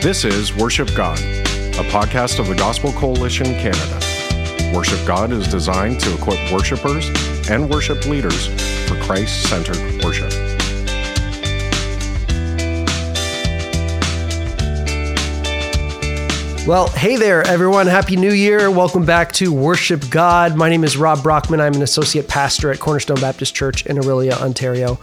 This is Worship God, a podcast of the Gospel Coalition Canada. Worship God is designed to equip worshipers and worship leaders for Christ centered worship. Well, hey there, everyone. Happy New Year. Welcome back to Worship God. My name is Rob Brockman. I'm an associate pastor at Cornerstone Baptist Church in Orillia, Ontario.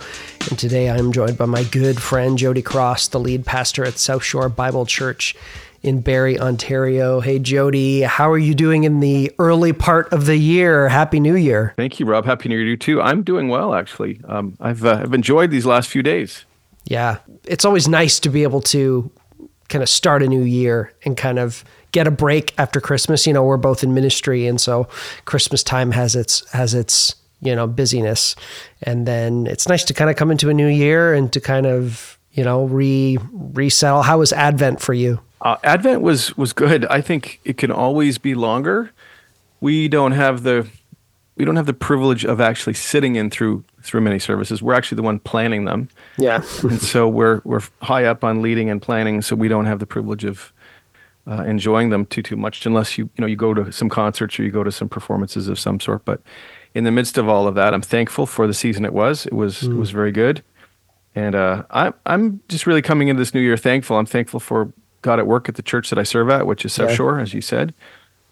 And today I'm joined by my good friend Jody Cross, the lead pastor at South Shore Bible Church in Barrie, Ontario. Hey, Jody, how are you doing in the early part of the year? Happy New Year. Thank you, Rob. Happy New Year to you too. I'm doing well, actually. Um, I've, uh, I've enjoyed these last few days. Yeah, it's always nice to be able to kind of start a new year and kind of get a break after Christmas. You know, we're both in ministry, and so Christmas time has its has its you know busyness, and then it's nice to kind of come into a new year and to kind of you know re resettle. How was Advent for you? Uh, Advent was was good. I think it can always be longer. We don't have the we don't have the privilege of actually sitting in through through many services. We're actually the one planning them. Yeah. and so we're we're high up on leading and planning, so we don't have the privilege of uh, enjoying them too too much, unless you you know you go to some concerts or you go to some performances of some sort. But in the midst of all of that, I'm thankful for the season it was. It was mm. it was very good, and uh, I I'm just really coming into this new year thankful. I'm thankful for God at work at the church that I serve at, which is South yeah. Shore, as you said.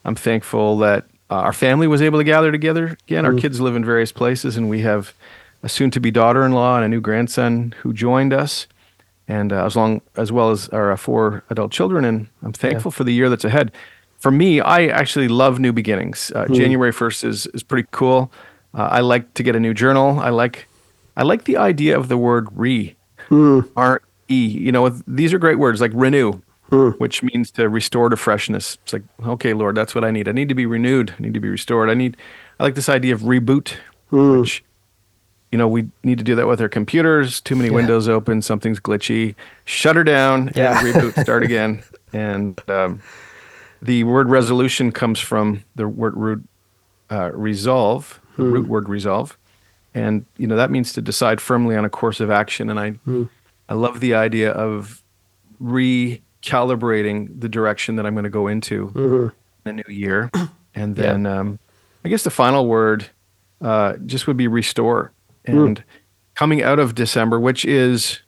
I'm thankful that uh, our family was able to gather together again. Our mm. kids live in various places, and we have a soon-to-be daughter-in-law and a new grandson who joined us, and uh, as long as well as our uh, four adult children. And I'm thankful yeah. for the year that's ahead. For me, I actually love new beginnings. Uh, mm. January 1st is is pretty cool. Uh, I like to get a new journal. I like I like the idea of the word re, mm. R E. You know, these are great words like renew mm. which means to restore to freshness. It's like, okay, Lord, that's what I need. I need to be renewed. I need to be restored. I need, I like this idea of reboot, mm. which, you know, we need to do that with our computers. Too many yeah. windows open, something's glitchy. Shut her down yeah. and reboot, start again. And um, the word resolution comes from the word root uh, resolve, the root word resolve. And, you know, that means to decide firmly on a course of action. And I, mm. I love the idea of recalibrating the direction that I'm going to go into mm-hmm. the new year. And then yeah. um, I guess the final word uh, just would be restore. And mm. coming out of December, which is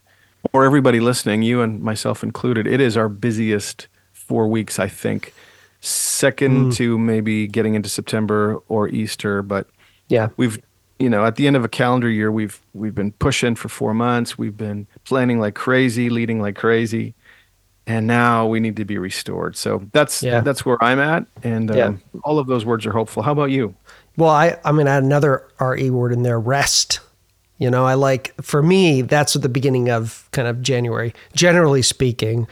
for everybody listening, you and myself included, it is our busiest four weeks, I think. Second mm. to maybe getting into September or Easter, but yeah, we've you know at the end of a calendar year we've we've been pushing for four months. We've been planning like crazy, leading like crazy, and now we need to be restored. So that's yeah. that's where I'm at, and um, yeah. all of those words are hopeful. How about you? Well, I I'm gonna add another re word in there: rest. You know, I like for me that's at the beginning of kind of January. Generally speaking,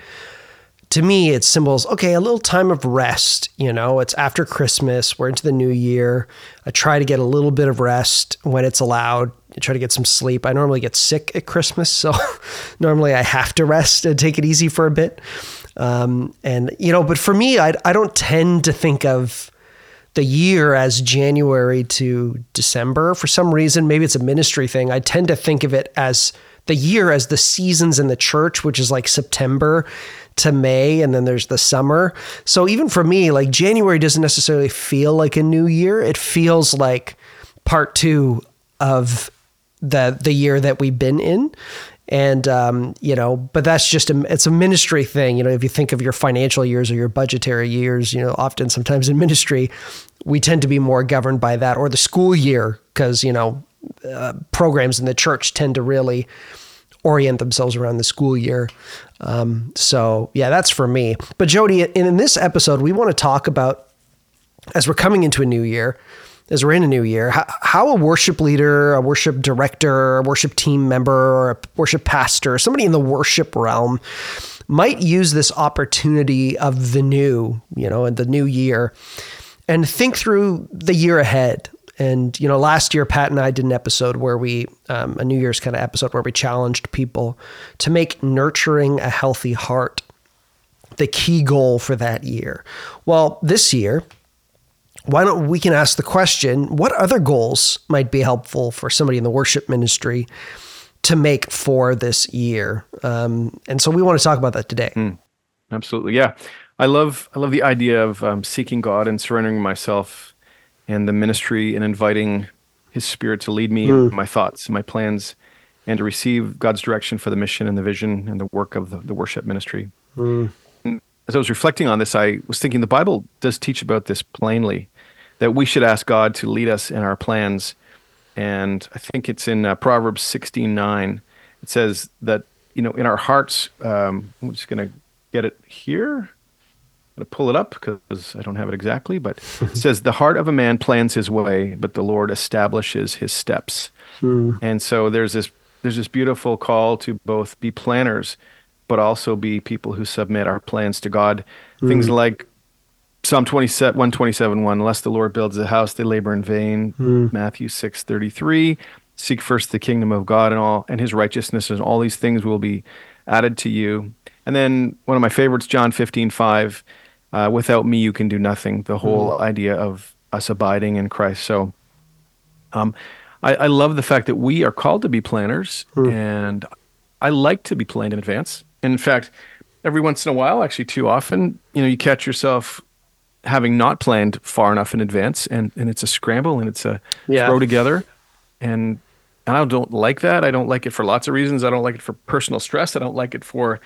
to me it symbols okay a little time of rest you know? It's after christmas we're into the new year. I try to get a little bit of rest when it's allowed I try to get some sleep. I normally get sick at christmas so normally i have to rest and take it easy for a bit. Um, and you know but for me I, I don't tend to think of the year as january to december. For some reason maybe it's a ministry thing i tend to think of it as the year as the seasons in the church which is like september to May and then there's the summer. So even for me, like January doesn't necessarily feel like a new year. It feels like part two of the the year that we've been in. And um, you know, but that's just a it's a ministry thing. You know, if you think of your financial years or your budgetary years, you know, often sometimes in ministry, we tend to be more governed by that or the school year because you know uh, programs in the church tend to really orient themselves around the school year. Um, so yeah, that's for me. But Jody, in, in this episode, we want to talk about as we're coming into a new year, as we're in a new year, how, how, a worship leader, a worship director, a worship team member, or a worship pastor, somebody in the worship realm might use this opportunity of the new, you know, in the new year and think through the year ahead and you know, last year Pat and I did an episode where we, um, a New Year's kind of episode where we challenged people to make nurturing a healthy heart the key goal for that year. Well, this year, why don't we can ask the question: What other goals might be helpful for somebody in the worship ministry to make for this year? Um, and so we want to talk about that today. Mm. Absolutely, yeah. I love I love the idea of um, seeking God and surrendering myself and the ministry and inviting His Spirit to lead me in my thoughts, my plans, and to receive God's direction for the mission and the vision and the work of the, the worship ministry. And As I was reflecting on this, I was thinking the Bible does teach about this plainly, that we should ask God to lead us in our plans. And I think it's in uh, Proverbs 16:9. It says that you know in our hearts. Um, I'm just going to get it here. Going to pull it up because I don't have it exactly, but it says, The heart of a man plans his way, but the Lord establishes his steps. Hmm. And so there's this there's this beautiful call to both be planners, but also be people who submit our plans to God. Hmm. Things like Psalm 27, 127, 1, unless the Lord builds a house, they labor in vain. Hmm. Matthew 6, 33, seek first the kingdom of God and all, and his righteousness, and all these things will be added to you. And then one of my favorites, John 15, 5, uh, without me, you can do nothing. The whole idea of us abiding in Christ. So um, I, I love the fact that we are called to be planners, and I like to be planned in advance. In fact, every once in a while, actually too often, you know, you catch yourself having not planned far enough in advance, and and it's a scramble and it's a Yeah. throw together, and and I don't like that. I don't like it for lots of reasons. I don't like it for personal stress. I don't like it for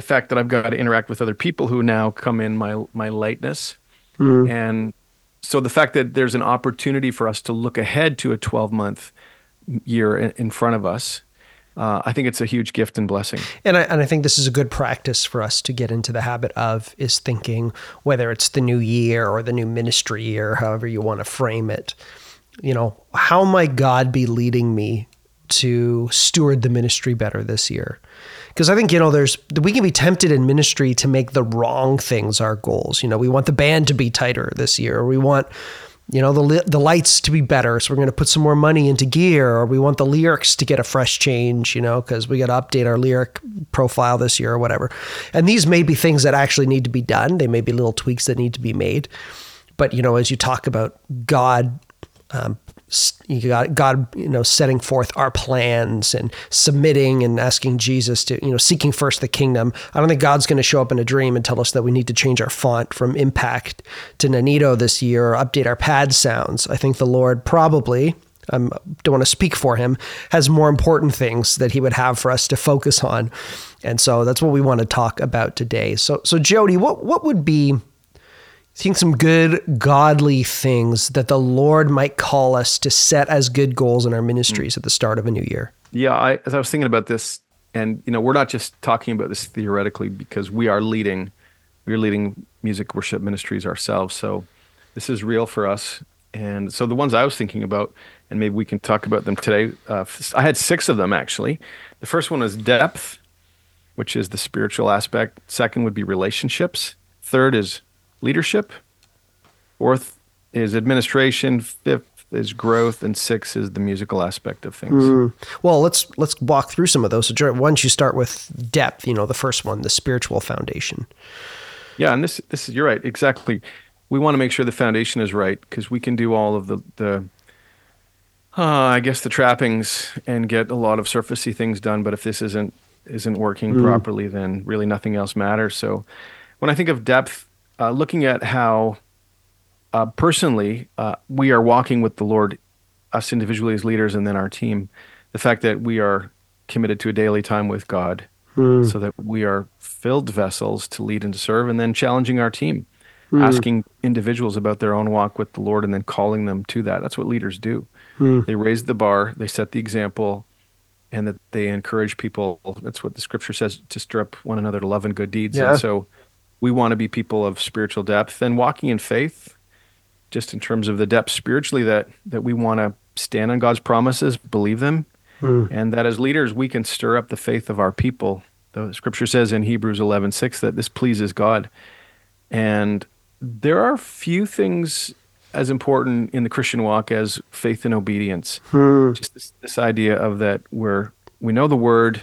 the fact that I've got to interact with other people who now come in my my lightness, and so the fact that there's an opportunity for us to look ahead to a 12 month year in, in front of us, uh, I think it's a huge gift and blessing. And I, and I think this is a good practice for us to get into the habit of is thinking whether it's the new year or the new ministry year, however you want to frame it. You know, how might God be leading me to steward the ministry better this year? Because I think you know, there's we can be tempted in ministry to make the wrong things our goals. You know, we want the band to be tighter this year, or we want you know the the lights to be better so we're going to put some more money into gear or we want the lyrics to get a fresh change you know because we got to update our lyric profile this year or whatever. And these may be things that actually need to be done. They may be little tweaks that need to be made. But you know as you talk about god um, you got God, you know, setting forth our plans and submitting and asking Jesus to, you know, seeking first the kingdom. I don't think God's going to show up in a dream and tell us that we need to change our font from Impact to Nunito this year or update our pad sounds. I think the Lord probably, I um, don't want to speak for him, has more important things that he would have for us to focus on. And so that's what we want to talk about today. So, so Jody, what, what would be, think some good godly things that the Lord might call us to set as good goals in our ministries at the start of a new year. Yeah, I, as I was thinking about this, and you know, we're not just talking about this theoretically because we are leading, we're leading music worship ministries ourselves. So this is real for us. And so the ones I was thinking about, and maybe we can talk about them today. Uh, I had six of them actually. The first one is depth, which is the spiritual aspect. Second would be relationships. Third is leadership. Fourth is administration. Fifth is growth, and six is the musical aspect of things. Well, let's let's walk through some of those. So, why don't you start with depth? You know, the first one, the spiritual foundation. Yeah, and this this is you're right exactly. We want to make sure the foundation is right because we can do all of the the uh, I guess the trappings and get a lot of surfacey things done, but if this isn't isn't working properly, then really nothing else matters. So when I think of depth, uh, looking at how uh, personally uh, we are walking with the Lord, us individually as leaders, and then our team, the fact that we are committed to a daily time with God, so that we are filled vessels to lead and to serve, and then challenging our team, asking individuals about their own walk with the Lord, and then calling them to that. That's what leaders do. They raise the bar, they set the example, and that they encourage people. That's what the scripture says to stir up one another to love and good deeds. Yeah. And so we want to be people of spiritual depth and walking in faith, just in terms of the depth spiritually that that we want to stand on God's promises, believe them, hmm. and that as leaders we can stir up the faith of our people. The scripture says in Hebrews 11:6 that this pleases God. And there are few things as important in the Christian walk as faith and obedience. Hmm. Just this, this idea of that we're we know the word,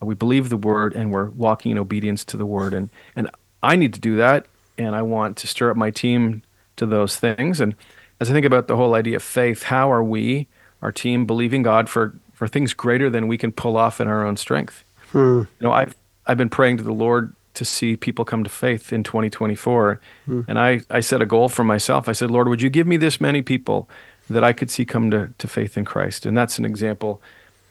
we believe the word, and we're walking in obedience to the word. And and I need to do that, and I want to stir up my team to those things. And as I think about the whole idea of faith, how are we, our team, believing God for for things greater than we can pull off in our own strength? Hmm. You know, I've I've been praying to the Lord to see people come to faith in 2024. Hmm. And I, I set a goal for myself. I said, Lord, would you give me this many people that I could see come to, to faith in Christ? And that's an example,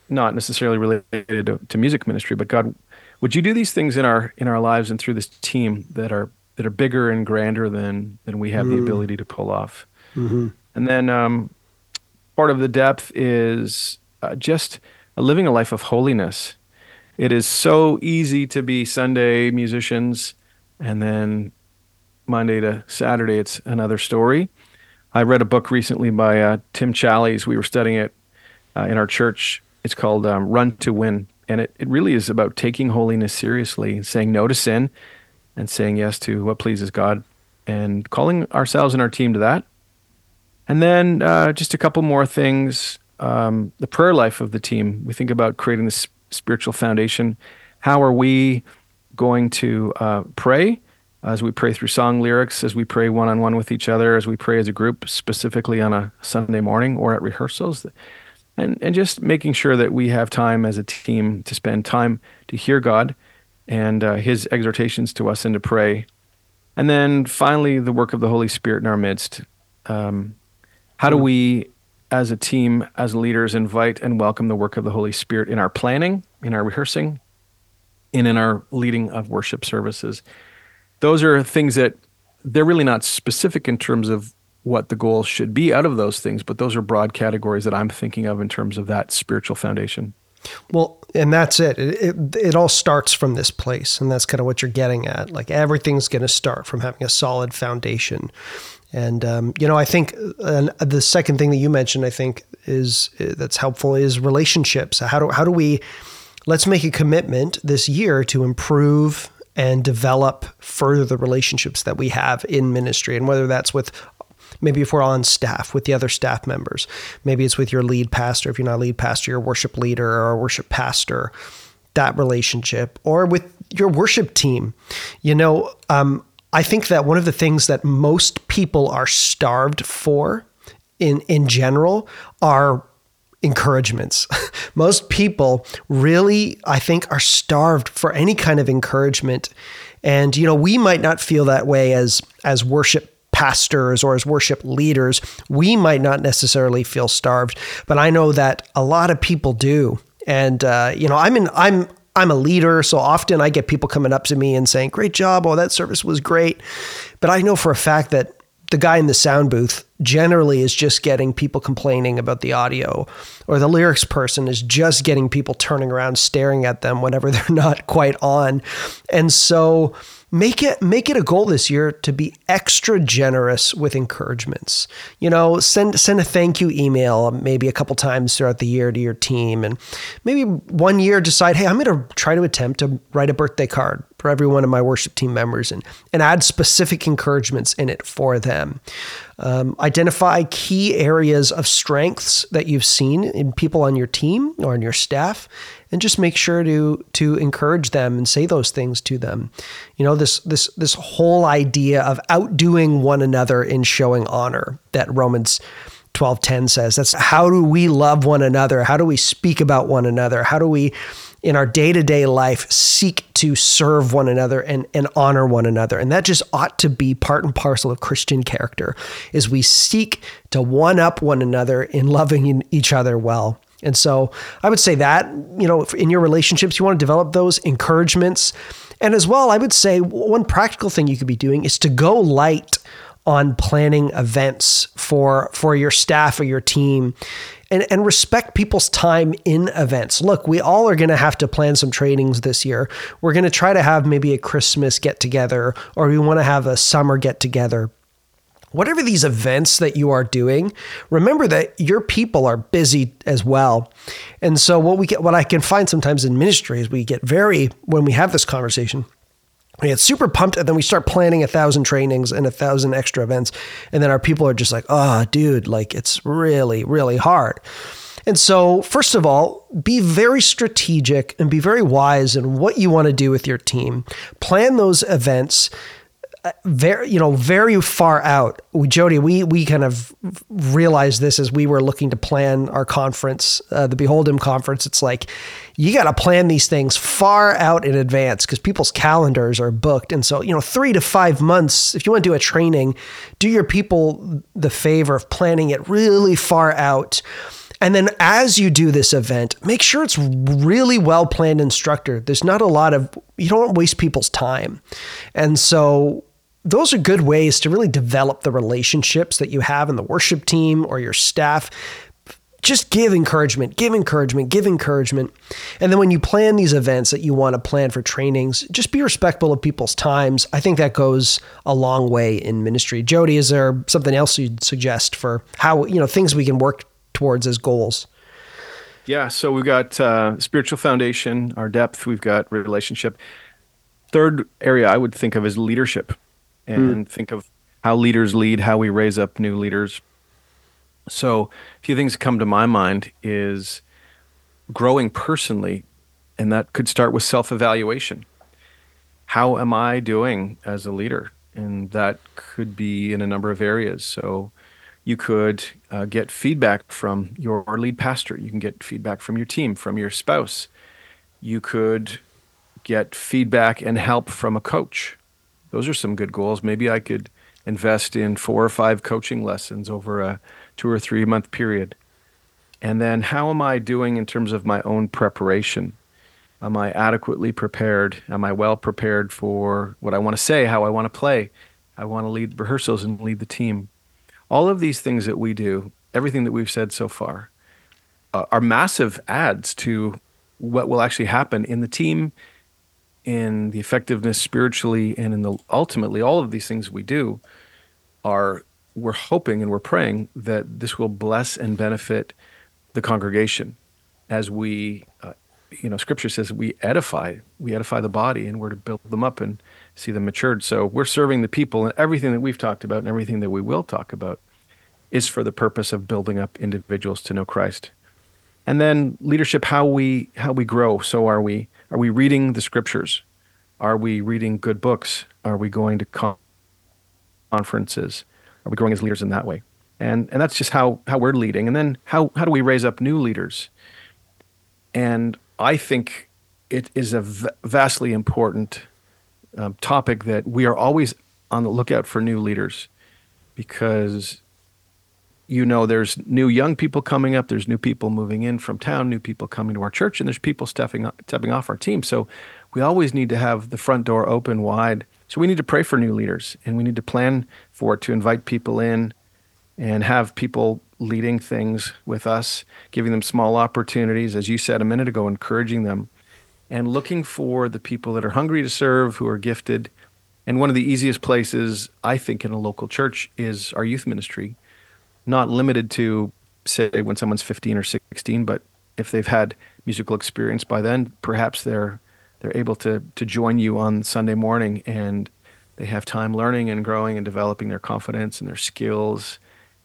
not necessarily related to, to music ministry, but God, would you do these things in our in our lives and through this team that are that are bigger and grander than than we have the ability to pull off? And then um, part of the depth is uh, just living a life of holiness. It is so easy to be Sunday musicians, and then Monday to Saturday, it's another story. I read a book recently by uh, Tim Challies. We were studying it uh, in our church. It's called um, Run to Win. And it, it really is about taking holiness seriously, saying no to sin, and saying yes to what pleases God, and calling ourselves and our team to that. And then uh, just a couple more things. Um, the prayer life of the team. We think about creating this spiritual foundation. How are we going to uh, pray as we pray through song lyrics, as we pray one on one with each other, as we pray as a group, specifically on a Sunday morning or at rehearsals? And, and just making sure that we have time as a team to spend time to hear God and uh, His exhortations to us and to pray. And then finally, the work of the Holy Spirit in our midst. Um, how do we, as a team, as leaders, invite and welcome the work of the Holy Spirit in our planning, in our rehearsing, and in our leading of worship services? Those are things that they're really not specific in terms of what the goal should be out of those things, but those are broad categories that I'm thinking of in terms of that spiritual foundation. Well, and that's it. It, it. it, all starts from this place. And that's kind of what you're getting at. Like everything's going to start from having a solid foundation. And, um, you know, I think the second thing that you mentioned, I think is that's helpful is relationships. How do, how do we, let's make a commitment this year to improve and develop further the relationships that we have in ministry. And whether that's with Maybe if we're on staff with the other staff members, maybe it's with your lead pastor. If you're not a lead pastor, your worship leader or worship pastor, that relationship, or with your worship team. You know, um, I think that one of the things that most people are starved for in in general are encouragements. most people really, I think, are starved for any kind of encouragement. And you know, we might not feel that way as as worship pastors or as worship leaders, we might not necessarily feel starved, but I know that a lot of people do. And uh, you know, I'm in I'm I'm a leader, so often I get people coming up to me and saying, "Great job! Oh, that service was great." But I know for a fact that the guy in the sound booth generally is just getting people complaining about the audio, or the lyrics person is just getting people turning around staring at them whenever they're not quite on. And so make it make it a goal this year to be extra generous with encouragements. You know, send send a thank you email maybe a couple times throughout the year to your team and maybe one year decide, "Hey, I'm going to try to attempt to write a birthday card for every one of my worship team members and and add specific encouragements in it for them." Um, identify key areas of strengths that you've seen in people on your team or on your staff and just make sure to to encourage them and say those things to them. You know, this this this whole idea of outdoing one another in showing honor that Romans 12:10 says. That's how do we love one another? How do we speak about one another? How do we in our day-to-day life seek to serve one another and, and honor one another and that just ought to be part and parcel of christian character is we seek to one up one another in loving each other well and so I would say that, you know, in your relationships, you want to develop those encouragements. And as well, I would say one practical thing you could be doing is to go light on planning events for for your staff or your team and, and respect people's time in events. Look, we all are going to have to plan some trainings this year. We're going to try to have maybe a Christmas get together or we want to have a summer get together whatever these events that you are doing, remember that your people are busy as well. And so what we get what I can find sometimes in ministry is we get very when we have this conversation, we get super pumped and then we start planning a thousand trainings and a thousand extra events. And then our people are just like, oh, dude, like it's really, really hard. And so, first of all, be very strategic and be very wise in what you want to do with your team. Plan those events very you know very far out we, jody we we kind of realized this as we were looking to plan our conference uh, the behold him conference it's like you got to plan these things far out in advance because people's calendars are booked and so you know three to five months if you want to do a training do your people the favor of planning it really far out and then as you do this event, make sure it's really well planned and structured. There's not a lot of, you don't waste people's time. And so those are good ways to really develop the relationships that you have in the worship team or your staff. Just give encouragement, give encouragement, give encouragement. And then when you plan these events that you want to plan for trainings, just be respectful of people's times. I think that goes a long way in ministry. Jody, is there something else you'd suggest for how, you know, things we can work towards as goals? Yeah, so we've got uh, spiritual foundation, our depth, we've got relationship. Third area I would think of is leadership and mm. think of how leaders lead, how we raise up new leaders. So, a few things that come to my mind is growing personally, and that could start with self evaluation. How am I doing as a leader? And that could be in a number of areas. So, you could uh, get feedback from your lead pastor. You can get feedback from your team, from your spouse. You could get feedback and help from a coach those are some good goals. Maybe I could invest in four or five coaching lessons over a two or three month period. And then how am I doing in terms of my own preparation? Am I adequately prepared? Am I well prepared for what I want to say, how I want to play? I want to lead rehearsals and lead the team. All of these things that we do, everything that we've said so far, uh, are massive adds to what will actually happen in the team in the effectiveness spiritually and in the ultimately all of these things we do are we're hoping and we're praying that this will bless and benefit the congregation as we uh, you know scripture says we edify we edify the body and we're to build them up and see them matured. So we're serving the people and everything that we've talked about and everything that we will talk about is for the purpose of building up individuals to know christ. And then leadership how we how we grow so are we are we reading the scriptures? Are we reading good books? Are we going to conferences? Are we growing as leaders in that way? And and that's just how how we're leading. And then how how do we raise up new leaders? And I think it is a v- vastly important um, topic that we are always on the lookout for new leaders because you know there's new young people coming up there's new people moving in from town new people coming to our church and there's people stepping stepping off our team. So we always need to have the front door open wide. So we need to pray for new leaders and we need to plan for it to invite people in and have people leading things with us giving them small opportunities as you said a minute ago encouraging them and looking for the people that are hungry to serve who are gifted. And one of the easiest places i think in a local church is our youth ministry not limited to say when someone's 15 or 16, but if they've had musical experience by then, perhaps they're they're able to to join you on Sunday morning and they have time learning and growing and developing their confidence and their skills,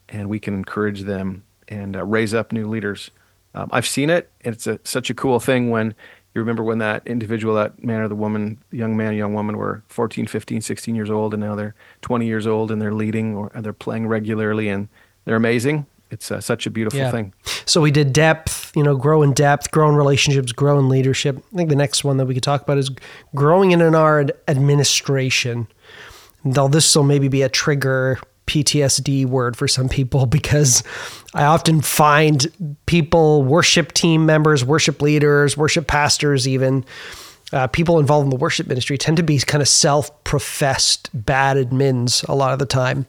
and we can encourage them and uh, raise up new leaders. Um, I've seen it. It's a, such a cool thing when you remember when that individual, that man or the woman, young man, young woman were 14, 15, 16 years old, and now they're 20 years old and they're leading or they're playing regularly and they're amazing. It's uh, such a beautiful yeah. thing. So we did depth, you know, grow in depth, grow in relationships, grow in leadership. I think the next one that we could talk about is growing in our administration. Now, this will maybe be a trigger PTSD word for some people because I often find people, worship team members, worship leaders, worship pastors, even uh, people involved in the worship ministry tend to be kind of self-professed bad admins a lot of the time,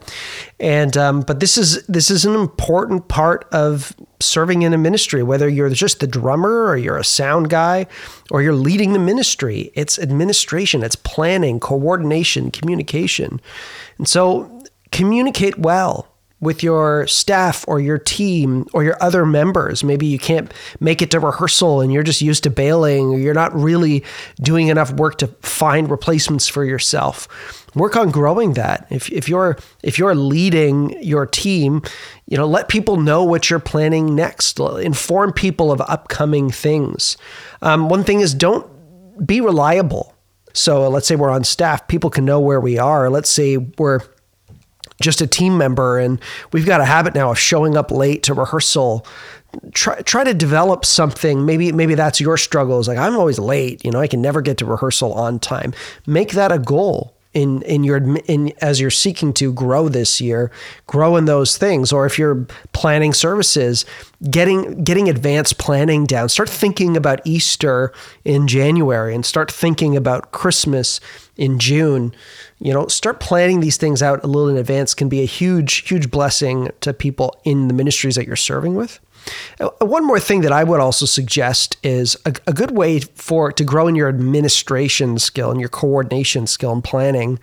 and um, but this is this is an important part of serving in a ministry. Whether you're just the drummer or you're a sound guy or you're leading the ministry, it's administration, it's planning, coordination, communication, and so communicate well with your staff or your team or your other members. Maybe you can't make it to rehearsal and you're just used to bailing or you're not really doing enough work to find replacements for yourself. Work on growing that. If, if you're if you're leading your team, you know, let people know what you're planning next. Inform people of upcoming things. Um, one thing is don't be reliable So let's say we're on staff, people can know where we are. Let's say we're just a team member and we've got a habit now of showing up late to rehearsal. Try try to develop something. Maybe maybe that's your struggle is like i'm always late. You know i can never get to rehearsal on time. Make that a goal in in your in as you're seeking to grow this year grow in those things. Or if you're planning services getting getting advanced planning down. Start thinking about easter in january and start thinking about christmas in june. You know start planning these things out a little in advance can be a huge huge blessing to people in the ministries that you're serving with Uh, one more thing that I would also suggest is a, a, good way for to grow in your administration skill and your coordination skill and planning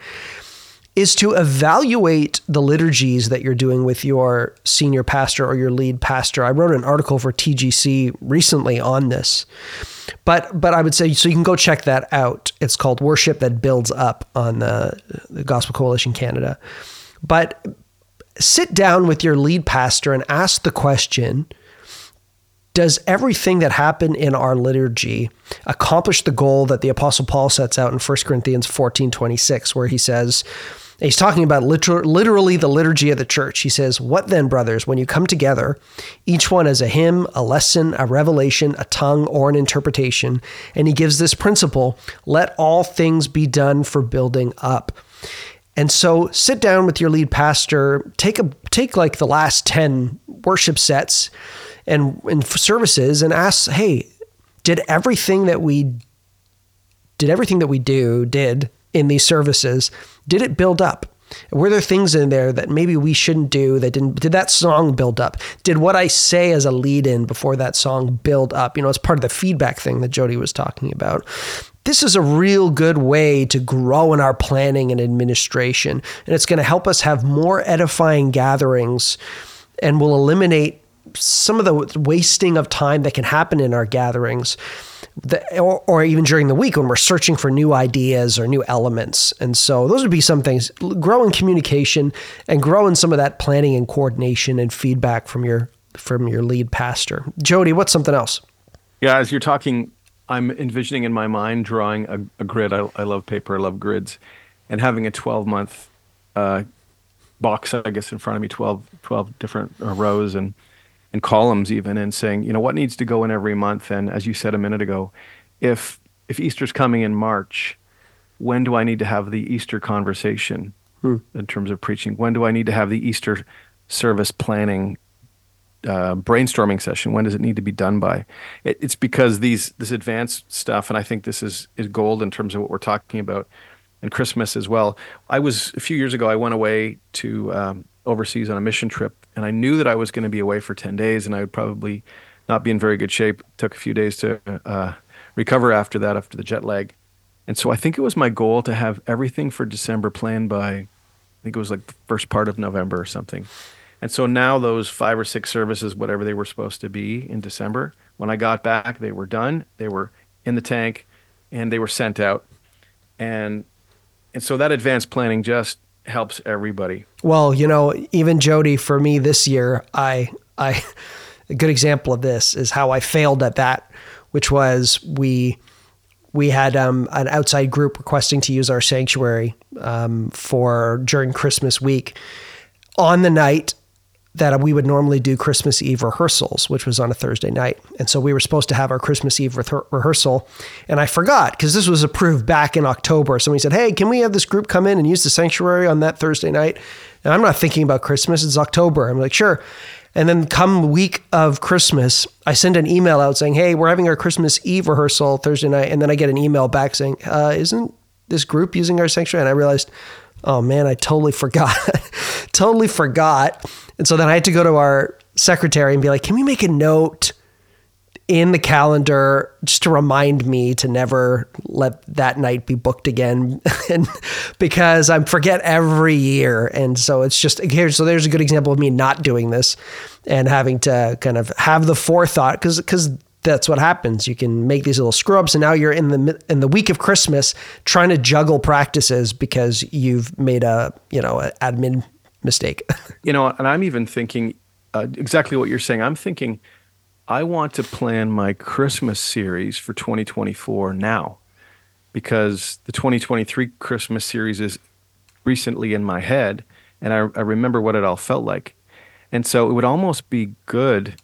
is to evaluate the liturgies that you're doing with your senior pastor or your lead pastor. I wrote an article for TGC recently on this. But but I would say so you can go check that out. It's called Worship that Builds Up on the, the Gospel Coalition Canada. But sit down with your lead pastor and ask the question does everything that happened in our liturgy accomplish the goal that the apostle paul sets out in 1 corinthians 14 26 where he says he's talking about liter- literally the liturgy of the church. He says what then brothers when you come together each one has a hymn a lesson a revelation a tongue or an interpretation and he gives this principle let all things be done for building up. And so sit down with your lead pastor take a take like the last 10 worship sets and in services and ask, hey, did everything that we did everything that we do did in these services did it build up? Were there things in there that maybe we shouldn't do that didn't did that song build up? Did what I say as a lead in before that song build up? You know, it's part of the feedback thing that Jody was talking about. This is a real good way to grow in our planning and administration, and it's going to help us have more edifying gatherings and will eliminate some of the wasting of time that can happen in our gatherings or, or, even during the week when we're searching for new ideas or new elements. And so those would be some things. Grow in communication and grow in some of that planning and coordination and feedback from your from your lead pastor. Jody, what's something else? Yeah, as you're talking, I'm envisioning in my mind drawing a, a grid. I, I, love paper. I love grids, and having a 12 month uh, box, I guess, in front of me, 12, 12 different uh, rows, and and columns even and saying, you know, what needs to go in every month? And as you said a minute ago, if if Easter's coming in March, when do I need to have the Easter conversation hmm. in terms of preaching? When do I need to have the Easter service planning uh, brainstorming session? When does it need to be done by? It, it's because these this advanced stuff, and I think this is is gold in terms of what we're talking about, and Christmas as well. I was a few years ago. I went away to um, overseas on a mission trip, and I knew that I was going to be away for 10 days and I would probably not be in very good shape. It took a few days to uh, recover after that, after the jet lag. And so I think it was my goal to have everything for December planned by, I think it was like the first part of November or something. And so now those five or six services, whatever they were supposed to be in December, when I got back, they were done, they were in the tank, and they were sent out. And and so that advanced planning just helps everybody. Well, you know, even Jody, for me this year, I, I, a good example of this is how I failed at that, which was we, we had um, an outside group requesting to use our sanctuary um, for during Christmas week. On the night that we would normally do Christmas Eve rehearsals, which was on a Thursday night. And so we were supposed to have our Christmas Eve re- rehearsal. And I forgot because this was approved back in October. Somebody said, Hey, can we have this group come in and use the sanctuary on that Thursday night? And I'm not thinking about Christmas. It's October. I'm like, Sure. And then come week of Christmas, I send an email out saying, Hey, we're having our Christmas Eve rehearsal Thursday night. And then I get an email back saying, uh, Isn't this group using our sanctuary? And I realized, Oh man, I totally forgot. totally forgot. And so then I had to go to our secretary and be like, can we make a note in the calendar just to remind me to never let that night be booked again? And because I forget every year. And so it's just here so there's a good example of me not doing this and having to kind of have the forethought cuz cuz that's what happens. You can make these little screw ups and now you're in the in the week of Christmas trying to juggle practices because you've made a you know admin mistake. you know, and I'm even thinking uh, exactly what you're saying. I'm thinking I want to plan my Christmas series for 2024 now. because the 2023 Christmas series is recently in my head and I, I remember what it all felt like. And so it would almost be good,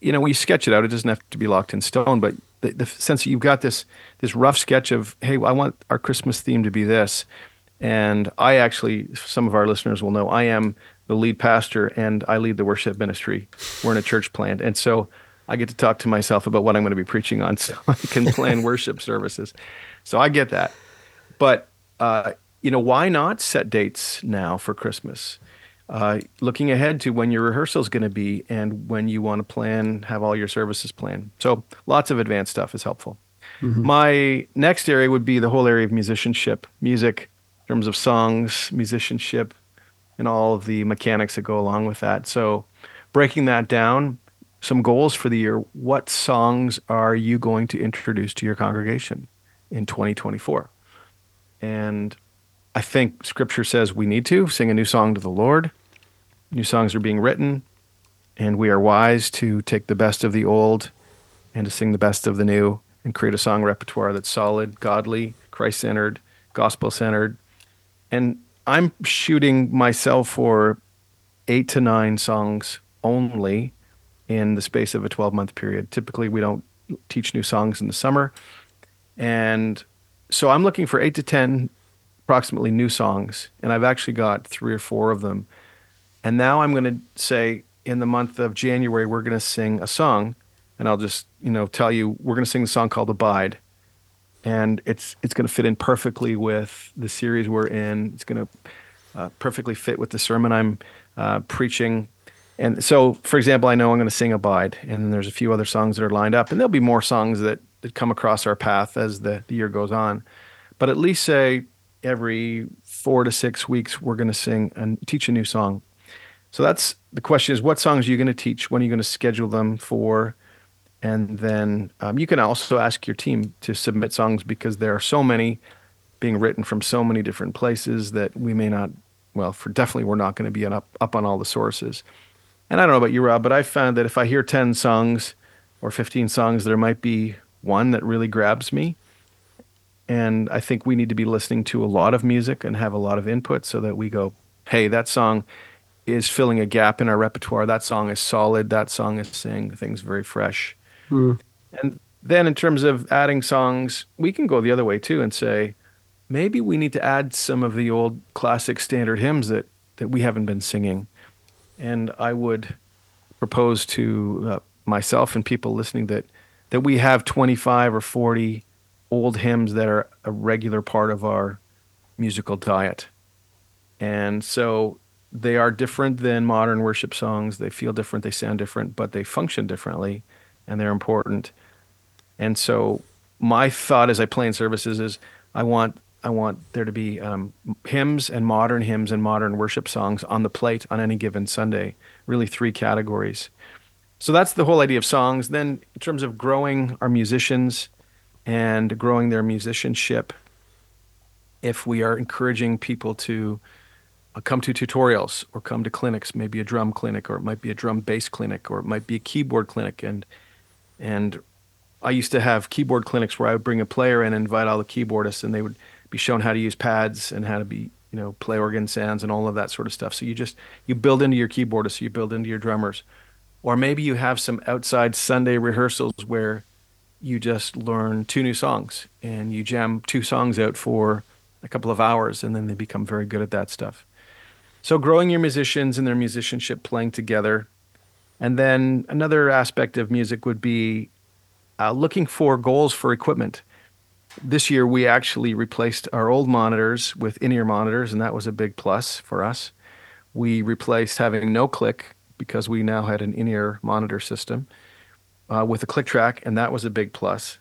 you know, when you sketch it out, it doesn't have to be locked in stone, but the, the sense that you've got this this rough sketch of, hey, I want our Christmas theme to be this. And I actually, some of our listeners will know, I am the lead pastor and I lead the worship ministry. We're in a church plant. And so I get to talk to myself about what I'm going to be preaching on so I can plan worship services. So I get that. But, uh, you know, why not set dates now for Christmas? Uh, looking ahead to when your rehearsal is going to be and when you want to plan, have all your services planned. So lots of advanced stuff is helpful. Mm-hmm. My next area would be the whole area of musicianship, music, in terms of songs, musicianship, and all of the mechanics that go along with that. So breaking that down, some goals for the year. What songs are you going to introduce to your congregation in 2024? And I think scripture says we need to sing a new song to the Lord. New songs are being written, and we are wise to take the best of the old and to sing the best of the new and create a song repertoire that's solid, godly, Christ centered, gospel centered. And I'm shooting myself for eight to nine songs only in the space of a 12 month period. Typically, we don't teach new songs in the summer. And so I'm looking for eight to 10 approximately new songs. And I've actually got three or four of them. And now I'm going to say in the month of January, we're going to sing a song. And I'll just, you know, tell you, we're going to sing the song called Abide. And it's, it's going to fit in perfectly with the series we're in. It's going to uh, perfectly fit with the sermon I'm uh, preaching and so, for example, I know I'm going to sing Abide, and there's a few other songs that are lined up, and there'll be more songs that, that come across our path as the, the year goes on. But at least say every four to six weeks, we're going to sing and teach a new song. So that's the question is what songs are you going to teach? When are you going to schedule them for? And then um, you can also ask your team to submit songs because there are so many being written from so many different places that we may not, well, for definitely we're not going to be up, up on all the sources and I don't know about you, Rob, but I found that if I hear 10 songs or 15 songs, there might be one that really grabs me. And I think we need to be listening to a lot of music and have a lot of input so that we go, hey, that song is filling a gap in our repertoire. That song is solid. That song is saying things very fresh. Mm. And then in terms of adding songs, we can go the other way too and say, maybe we need to add some of the old classic standard hymns that, that we haven't been singing and I would propose to uh, myself and people listening that that we have 25 or 40 old hymns that are a regular part of our musical diet. And so they are different than modern worship songs. They feel different, they sound different, but they function differently and they're important. And so my thought as I play in services is I want I want there to be um, hymns and modern hymns and modern worship songs on the plate on any given Sunday. Really, three categories. So that's the whole idea of songs. Then, in terms of growing our musicians and growing their musicianship, if we are encouraging people to uh, come to tutorials or come to clinics, maybe a drum clinic, or it might be a drum bass clinic, or it might be a keyboard clinic, and and I used to have keyboard clinics where I would bring a player in and invite all the keyboardists, and they would be shown how to use pads and how to be you know play organ sounds and all of that sort of stuff. So you just you build into your keyboardists you build into your drummers. Or maybe you have some outside sunday rehearsals where you just learn two new songs and you jam two songs out for a couple of hours and then they become very good at that stuff. So growing your musicians and their musicianship playing together and then another aspect of music would be uh, looking for goals for equipment this year we actually replaced our old monitors with in-ear monitors, and that was a big plus for us. We replaced having no click because we now had an in-ear monitor system uh, with a click track, and that was a big plus.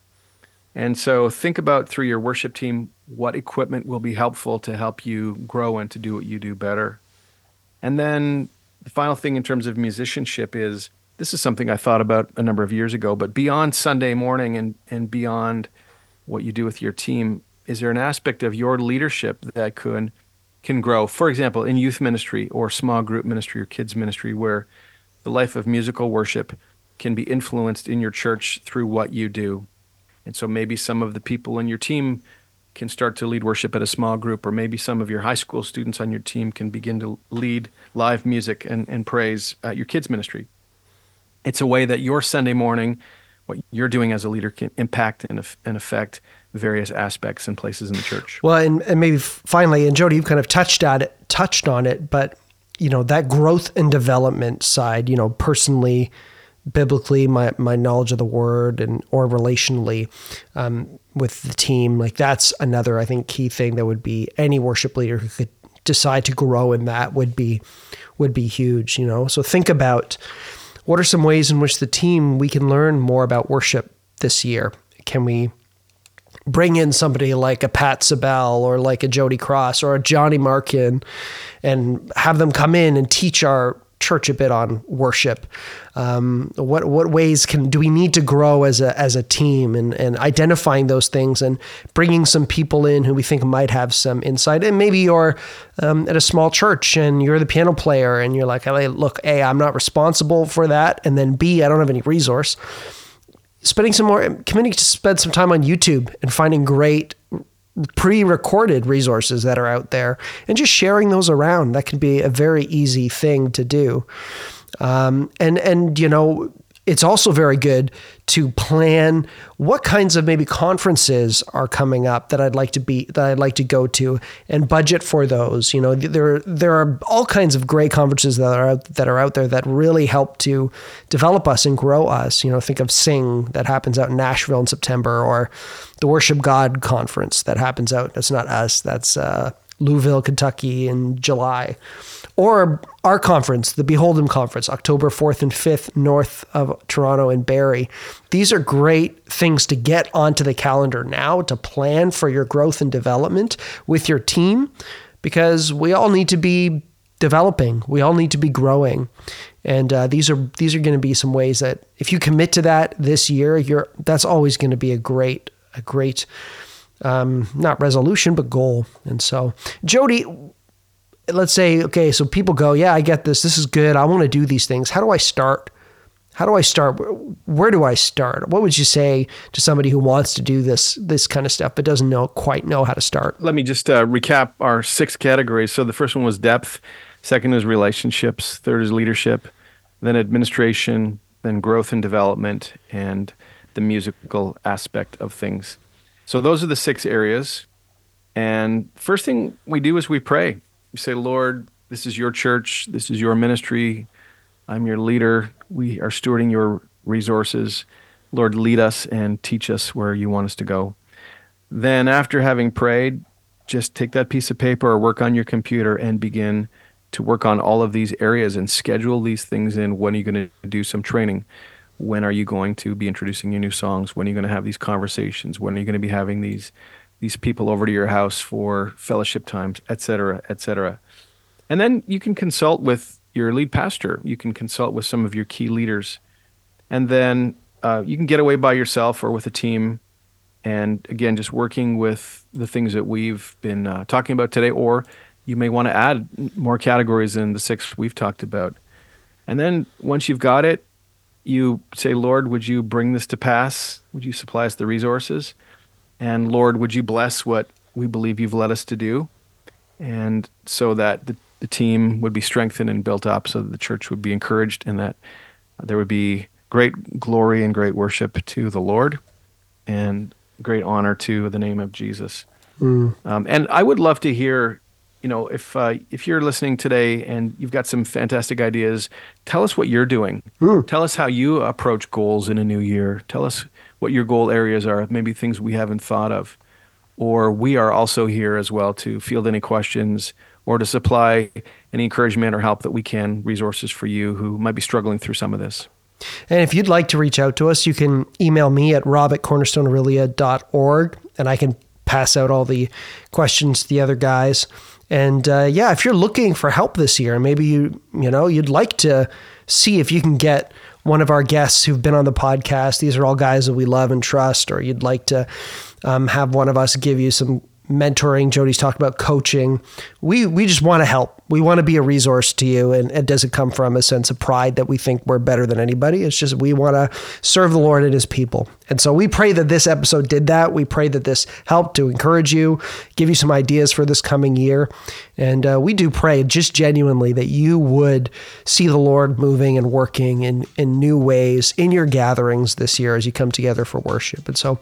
And so think about through your worship team what equipment will be helpful to help you grow and to do what you do better. And then the final thing in terms of musicianship is this is something I thought about a number of years ago, but beyond Sunday morning and, and beyond – what you do with your team, is there an aspect of your leadership that could can grow? For example, in youth ministry or small group ministry or kids ministry, where the life of musical worship can be influenced in your church through what you do. And so maybe some of the people in your team can start to lead worship at a small group, or maybe some of your high school students on your team can begin to lead live music and, and praise at your kids' ministry. It's a way that your Sunday morning, what you're doing as a leader, can impact and, and affect various aspects and places in the church. Well, and, and maybe finally, and Jody, you've kind of touched at it, touched on it, but you know that growth and development side, you know, personally, biblically, my my knowledge of the word, and or relationally, um, with the team. Like that's another, I think, key thing that would be any worship leader who could decide to grow in that would be would be huge. You know, so think about what are some ways in which the team we can learn more about worship this year. Can we bring in somebody like a Pat Sabel or like a Jody Cross or a Johnny Markin and have them come in and teach our church a bit on worship. Um, what what ways can do we need to grow as a as a team and and identifying those things and bringing some people in who we think might have some insight and maybe you're um, at a small church and you're the piano player and you're like hey, look a I'm not responsible for that and then b I don't have any resource. Spending some more committing to spend some time on YouTube and finding great pre-recorded resources that are out there and just sharing those around that can be a very easy thing to do. Um, and and you know it's also very good to plan what kinds of maybe conferences are coming up that I'd like to be that I'd like to go to and budget for those. You know, there there are all kinds of great conferences that are out, that are out there that really help to develop us and grow us. You know, think of Sing that happens out in Nashville in September, or the Worship God conference that happens out. That's not us. That's uh, Louisville, Kentucky in July or our conference, the Behold Him Conference, October 4th and 5th, north of Toronto and Barrie. These are great things to get onto the calendar now to plan for your growth and development with your team because we all need to be developing. We all need to be growing. And uh, these are these are going to be some ways that if you commit to that this year, you're that's always going to be a great a great um, not resolution but goal. And so, Jody, let's say, okay, so people go, yeah, I get this. This is good. I want to do these things. How do I start? How do I start? Where do I start? What would you say to somebody who wants to do this this kind of stuff but doesn't know quite know how to start? Let me just uh, recap our six categories. So the first one was depth, second is relationships, third is leadership, then administration, then growth and development, and the musical aspect of things. So those are the six areas. And first thing we do is we pray. You say, Lord, this is your church, this is your ministry. I'm your leader. We are stewarding your resources. Lord, lead us and teach us where you want us to go. Then, after having prayed, just take that piece of paper or work on your computer and begin to work on all of these areas and schedule these things in. When are you going to do some training? When are you going to be introducing your new songs? When are you going to have these conversations? When are you going to be having these these people over to your house for fellowship times, et cetera, et cetera. And then you can consult with your lead pastor. You can consult with some of your key leaders. And then uh, you can get away by yourself or with a team. And again, just working with the things that we've been uh, talking about today, or you may want to add more categories than the six we've talked about. And then once you've got it, you say, Lord, would you bring this to pass? Would you supply us the resources? And Lord, would you bless what we believe you've led us to do? And so that the, the team would be strengthened and built up, so that the church would be encouraged and that there would be great glory and great worship to the Lord and great honor to the name of Jesus. Mm. Um, and I would love to hear, you know, if uh, if you're listening today and you've got some fantastic ideas, tell us what you're doing. Mm. Tell us how you approach goals in a new year. Tell us what your goal areas are, maybe things we haven't thought of. Or we are also here as well to field any questions or to supply any encouragement or help that we can, resources for you who might be struggling through some of this. And if you'd like to reach out to us, you can email me at rob at cornerstoneaurelia.org and I can pass out all the questions to the other guys. And uh, yeah, if you're looking for help this year, maybe you you know you'd like to see if you can get one of our guests who've been on the podcast. These are all guys that we love and trust, or you'd like to um, have one of us give you some mentoring. Jody's talked about coaching. We we just want to help. We want to be a resource to you, and it doesn't come from a sense of pride that we think we're better than anybody. It's just we want to serve the Lord and His people, And so we pray that this episode did that. We pray that this helped to encourage you, give you some ideas for this coming year. And uh, we do pray just genuinely that you would see the Lord moving and working in, in new ways in your gatherings this year as you come together for worship. And so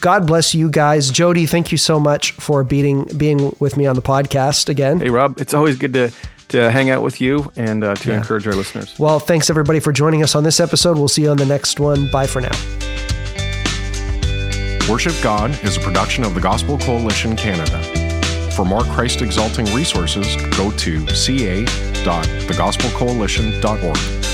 God bless you guys. Jody, thank you so much for being, being with me on the podcast again. Hey, Rob, it's always good to to hang out with you and uh, to yeah. encourage our listeners. Well, thanks everybody for joining us on this episode. We'll see you on the next one. Bye for now. Worship God is a production of the Gospel Coalition Canada. For more Christ exalting resources, go to ca.thegospelcoalition.org.